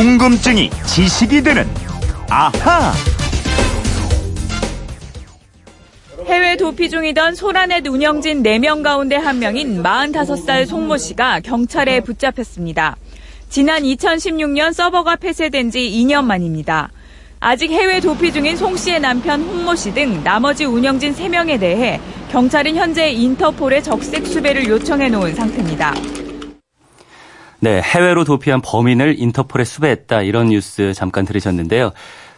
궁금증이 지식이 되는 아하. 해외 도피 중이던 소라넷 운영진 4명 가운데 한 명인 45살 송모 씨가 경찰에 붙잡혔습니다. 지난 2016년 서버가 폐쇄된 지 2년 만입니다. 아직 해외 도피 중인 송 씨의 남편 홍모 씨 등 나머지 운영진 3명에 대해 경찰은 현재 인터폴에 적색 수배를 요청해 놓은 상태입니다. 네, 해외로 도피한 범인을 인터폴에 수배했다 이런 뉴스 잠깐 들으셨는데요.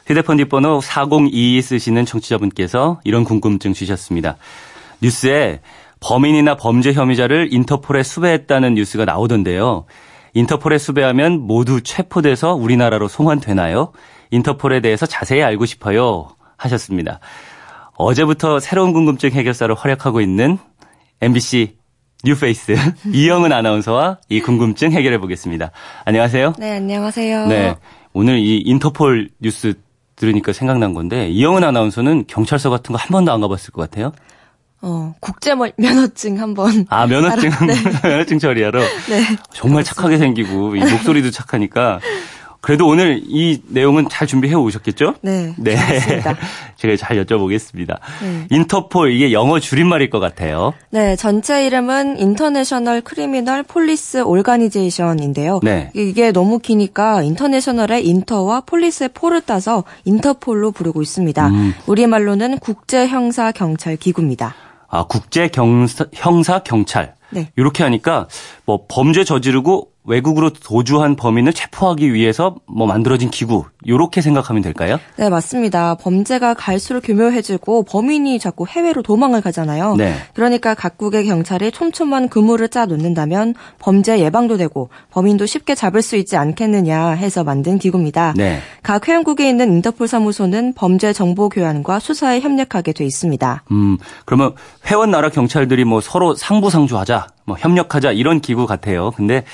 휴대폰 뒷번호 4022 쓰시는 청취자분께서 이런 궁금증 주셨습니다. 뉴스에 범인이나 범죄 혐의자를 인터폴에 수배했다는 뉴스가 나오던데요. 인터폴에 수배하면 모두 체포돼서 우리나라로 송환되나요? 인터폴에 대해서 자세히 알고 싶어요. 하셨습니다. 어제부터 새로운 궁금증 해결사로 활약하고 있는 MBC 뉴페이스 이영은 아나운서와 이 궁금증 해결해 보겠습니다. 안녕하세요. 네, 안녕하세요. 네. 오늘 이 인터폴 뉴스 들으니까 생각난 건데 이영은 아나운서는 경찰서 같은 거 한 번도 안 가봤을 것 같아요. 어, 국제 면허증 한번. 아, 면허증, 네. 면허증 처리하러. 네. 정말 착하게 생기고, 이 목소리도 착하니까. 그래도 오늘 이 내용은 잘 준비해 오셨겠죠? 네. 네. 그렇습니다. 제가 잘 여쭤보겠습니다. 네. 인터폴, 이게 영어 줄임말일 것 같아요. 네, 전체 이름은 International Criminal Police Organization인데요. 네. 이게 너무 기니까 인터내셔널의 인터와 폴리스의 폴을 따서 인터폴로 부르고 있습니다. 음. 우리말로는 국제 형사 경찰 기구입니다. 아, 국제 경사, 형사 경찰. 네. 이렇게 하니까 뭐 범죄 저지르고 외국으로 도주한 범인을 체포하기 위해서 뭐 만들어진 기구 이렇게 생각하면 될까요? 네, 맞습니다. 범죄가 갈수록 교묘해지고 범인이 자꾸 해외로 도망을 가잖아요. 네. 그러니까 각국의 경찰이 촘촘한 그물을 짜 놓는다면 범죄 예방도 되고 범인도 쉽게 잡을 수 있지 않겠느냐 해서 만든 기구입니다. 네. 각 회원국에 있는 인터폴 사무소는 범죄 정보 교환과 수사에 협력하게 돼 있습니다. 음, 그러면 회원 나라 경찰들이 뭐 서로 상부상조하자, 뭐 협력하자 이런 기구 같아요. 근데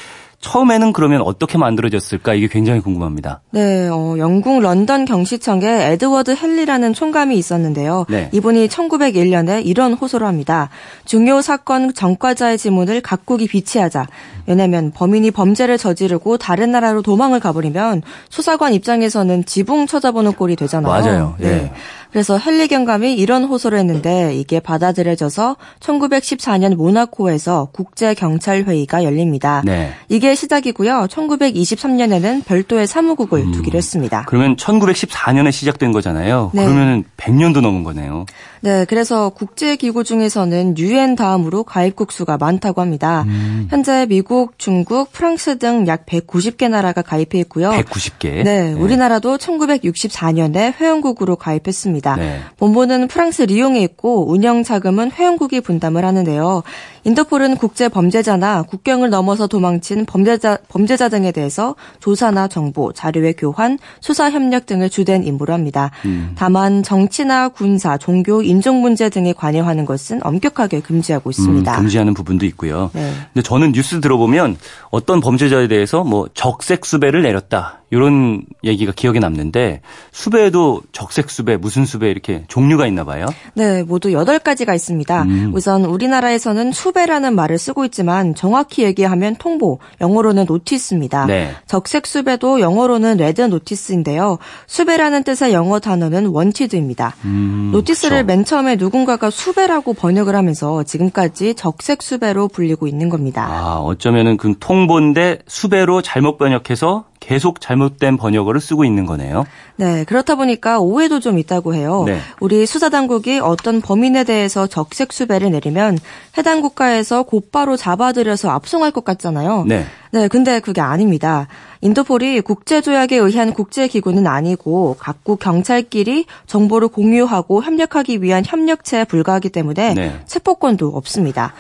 처음에는 그러면 어떻게 만들어졌을까 이게 굉장히 궁금합니다. 네, 어, 영국 런던 경시청에 에드워드 헨리라는 총감이 있었는데요. 네. 이분이 1901년에 이런 호소를 합니다. 중요 사건 전과자의 지문을 각국이 비치하자. 왜냐하면 범인이 범죄를 저지르고 다른 나라로 도망을 가버리면 수사관 입장에서는 지붕 쳐다보는 꼴이 되잖아요. 맞아요. 예. 네. 그래서 헨리 경감이 이런 호소를 했는데 이게 받아들여져서 1914년 모나코에서 국제 경찰 회의가 열립니다. 네. 이게 시작이고요. 1923년에는 별도의 사무국을 두기로 했습니다. 그러면 1914년에 시작된 거잖아요. 네. 그러면 100년도 넘은 거네요. 네, 그래서 국제 기구 중에서는 유엔 다음으로 가입국 수가 많다고 합니다. 음. 현재 미국, 중국, 프랑스 등 약 190개 나라가 가입해 있고요. 190개. 네, 우리나라도 1964년에 회원국으로 가입했습니다. 네. 본부는 프랑스 리옹에 있고 운영 자금은 회원국이 분담을 하는데요. 인터폴은 국제 범죄자나 국경을 넘어서 도망친 범죄자 범죄자 등에 대해서 조사나 정보, 자료의 교환, 수사 협력 등을 주된 임무로 합니다. 음. 다만 정치나 군사, 종교, 인종 문제 등에 관여하는 것은 엄격하게 금지하고 있습니다. 음, 금지하는 부분도 있고요. 네. 근데 저는 뉴스 들어 보면 어떤 범죄자에 대해서 뭐 적색 수배를 내렸다. 이런 얘기가 기억에 남는데 수배에도 적색 수배, 무슨 수배 이렇게 종류가 있나 봐요. 네, 모두 8가지가 있습니다. 음. 우선 우리나라에서는 수배라는 말을 쓰고 있지만 정확히 얘기하면 통보, 영어로는 notice입니다. 네. 적색 수배도 영어로는 red notice인데요. 수배라는 뜻의 영어 단어는 wanted입니다. 음, notice를 그쵸. 맨 처음에 누군가가 수배라고 번역을 하면서 지금까지 적색 수배로 불리고 있는 겁니다. 아, 어쩌면은 그 통보인데 수배로 잘못 번역해서 계속 잘못된 번역어를 쓰고 있는 거네요. 네, 그렇다 보니까 오해도 좀 있다고 해요. 네. 우리 수사 당국이 어떤 범인에 대해서 적색 수배를 내리면 해당 국가에서 곧바로 잡아들여서 압송할 것 같잖아요. 네. 네, 근데 그게 아닙니다. 인터폴이 국제조약에 의한 국제기구는 아니고 각국 경찰끼리 정보를 공유하고 협력하기 위한 협력체에 불과하기 때문에 네. 체포권도 없습니다.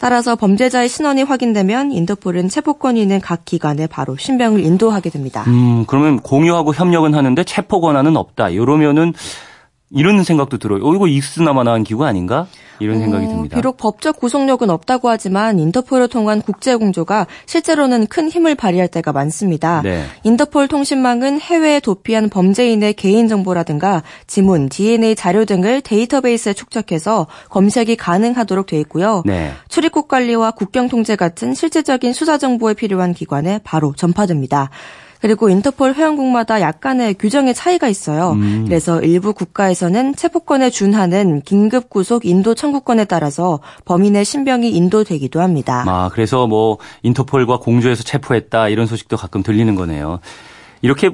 따라서 범죄자의 신원이 확인되면 인터폴은 체포권이 있는 각 기관에 바로 신병을 인도하게 됩니다. 음, 그러면 공유하고 협력은 하는데 체포 권한은 없다. 이러면은 이런 생각도 들어요. 어, 이거 익스나마나한 기구 아닌가? 이런 생각이 어, 듭니다. 비록 법적 구속력은 없다고 하지만 인터폴을 통한 국제 공조가 실제로는 큰 힘을 발휘할 때가 많습니다. 네. 인터폴 통신망은 해외에 도피한 범죄인의 개인 정보라든가 지문, DNA 자료 등을 데이터베이스에 축적해서 검색이 가능하도록 돼 있고요. 네. 출입국 관리와 국경 통제 같은 실질적인 수사 정보에 필요한 기관에 바로 전파됩니다. 그리고 인터폴 회원국마다 약간의 규정의 차이가 있어요. 음. 그래서 일부 국가에서는 체포권에 준하는 긴급 구속 인도 청구권에 따라서 범인의 신병이 인도되기도 합니다. 아, 그래서 뭐 인터폴과 공조해서 체포했다 이런 소식도 가끔 들리는 거네요. 이렇게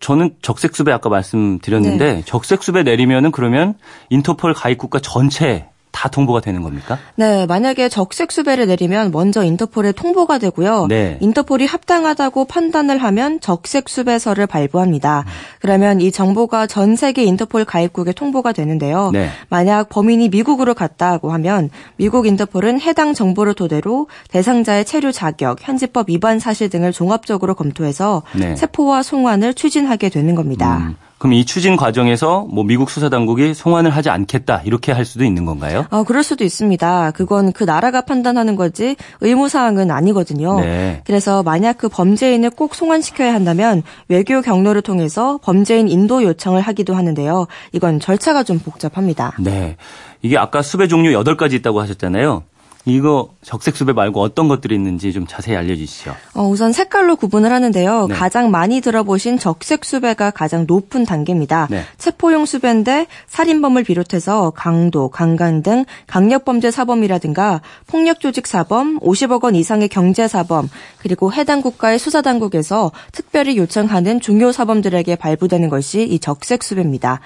저는 적색수배 아까 말씀드렸는데 네. 적색수배 내리면은 그러면 인터폴 가입 국가 전체 다 통보가 되는 겁니까? 네, 만약에 적색 수배를 내리면 먼저 인터폴에 통보가 되고요. 네. 인터폴이 합당하다고 판단을 하면 적색 수배서를 발부합니다. 그러면 이 정보가 전 세계 인터폴 가입국에 통보가 되는데요. 네. 만약 범인이 미국으로 갔다고 하면 미국 인터폴은 해당 정보를 토대로 대상자의 체류 자격, 현지법 위반 사실 등을 종합적으로 검토해서 네. 체포와 송환을 추진하게 되는 겁니다. 음, 그럼 이 추진 과정에서 뭐 미국 수사 당국이 송환을 하지 않겠다 이렇게 할 수도 있는 건가요? 어, 그럴 수도 있습니다. 그건 그 나라가 판단하는 거지 의무 사항은 아니거든요. 네. 그래서 만약 그 범죄인을 꼭 송환시켜야 한다면 외교 경로를 통해서 범죄인 인도 요청을 하기도 하는데요. 이건 절차가 좀 복잡합니다. 네. 이게 아까 수배 종류 8가지 있다고 하셨잖아요. 이거 적색 수배 말고 어떤 것들이 있는지 좀 자세히 알려주시죠. 어, 우선 색깔로 구분을 하는데요. 네. 가장 많이 들어보신 적색 수배가 가장 높은 단계입니다. 네. 체포용 수배인데 살인범을 비롯해서 강도, 강간 등 강력범죄 사범이라든가 폭력조직 사범, 50억 원 이상의 경제 사범, 그리고 해당 국가의 수사당국에서 특별히 요청하는 중요 사범들에게 발부되는 것이 이 적색 수배입니다.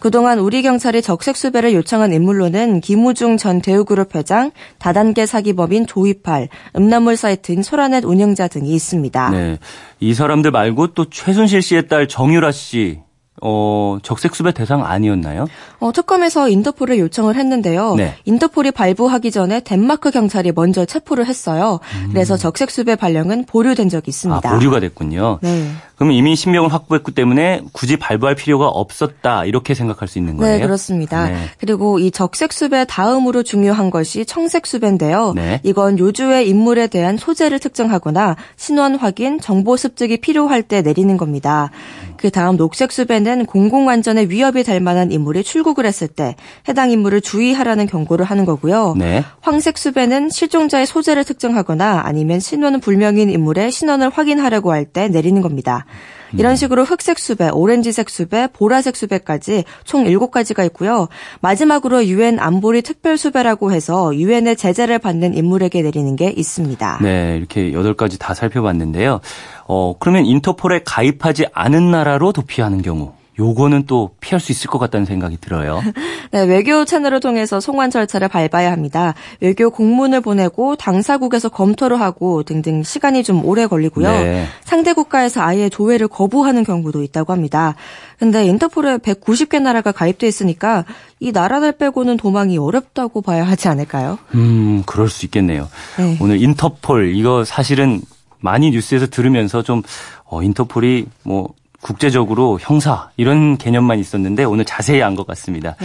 그동안 우리 경찰이 적색 수배를 요청한 인물로는 김우중 전 대우그룹 회장, 다단계 사기범인 조이팔, 음란물 사이트인 소라넷 운영자 등이 있습니다. 네. 이 사람들 말고 또 최순실 씨의 딸 정유라 씨, 어, 적색 수배 대상 아니었나요? 어, 특검에서 인터폴을 요청을 했는데요. 네. 인터폴이 발부하기 전에 덴마크 경찰이 먼저 체포를 했어요. 그래서 적색 수배 발령은 보류된 적이 아, 있습니다. 보류가 됐군요. 네. 그럼 이미 신병을 확보했기 때문에 굳이 발부할 필요가 없었다 이렇게 생각할 수 있는 거예요? 네, 그렇습니다. 네. 그리고 이 적색 수배 다음으로 중요한 것이 청색 수배인데요. 네. 이건 요주의 인물에 대한 소재를 특정하거나 신원 확인, 정보 습득이 필요할 때 내리는 겁니다. 그 다음 녹색 수배는 공공안전에 위협이 될 만한 인물이 출국을 했을 때 해당 인물을 주의하라는 경고를 하는 거고요. 네. 황색 수배는 실종자의 소재를 특정하거나 아니면 신원 불명인 인물의 신원을 확인하려고 할 때 내리는 겁니다. 이런 식으로 흑색 수배, 오렌지색 수배, 보라색 수배까지 총 7가지가 있고요. 마지막으로 유엔 안보리 특별 수배라고 해서 유엔의 제재를 받는 인물에게 내리는 게 있습니다. 네, 이렇게 여덟 가지 다 살펴봤는데요. 어, 그러면 인터폴에 가입하지 않은 나라로 도피하는 경우, 요거는 또 피할 수 있을 것 같다는 생각이 들어요. 네, 외교 채널을 통해서 송환 절차를 밟아야 합니다. 외교 공문을 보내고 당사국에서 검토를 하고 등등 시간이 좀 오래 걸리고요. 네. 상대 국가에서 아예 조회를 거부하는 경우도 있다고 합니다. 근데 인터폴에 190개 나라가 가입돼 있으니까 이 나라들 빼고는 도망이 어렵다고 봐야 하지 않을까요? 음, 그럴 수 있겠네요. 네. 오늘 인터폴, 이거 사실은 많이 뉴스에서 들으면서 좀, 어, 인터폴이 뭐, 국제적으로 형사, 이런 개념만 있었는데 오늘 자세히 안 것 같습니다.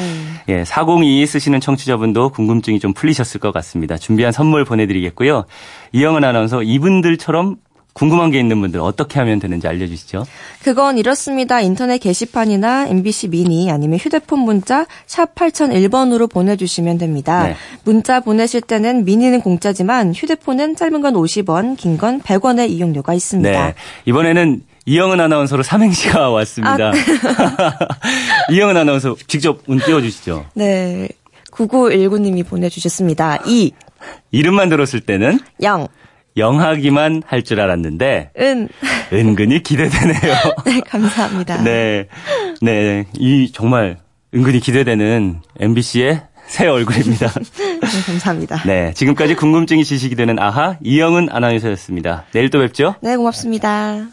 예, 4022 쓰시는 청취자분도 궁금증이 좀 풀리셨을 것 같습니다. 준비한 선물 보내드리겠고요. 이영은 아나운서 이분들처럼 궁금한 게 있는 분들 어떻게 하면 되는지 알려주시죠. 그건 이렇습니다. 인터넷 게시판이나 MBC 미니 아니면 휴대폰 문자 샵 8001번으로 보내주시면 됩니다. 네. 문자 보내실 때는 미니는 공짜지만 휴대폰은 짧은 건 50원, 긴 건 100원의 이용료가 있습니다. 네. 이번에는 이영은 아나운서로 삼행시가 왔습니다. 이영은 아나운서 직접 운 띄워주시죠. 네. 9919님이 보내주셨습니다. 2, 이름만 들었을 때는 0, 영하기만 할 줄 알았는데 은. 은근히 기대되네요. 네, 감사합니다. 네. 네. 이 정말 은근히 기대되는 MBC의 새 얼굴입니다. 네, 감사합니다. 네. 지금까지 궁금증이 지식이 되는 아하 이영은 아나운서였습니다. 내일 또 뵙죠. 네, 고맙습니다.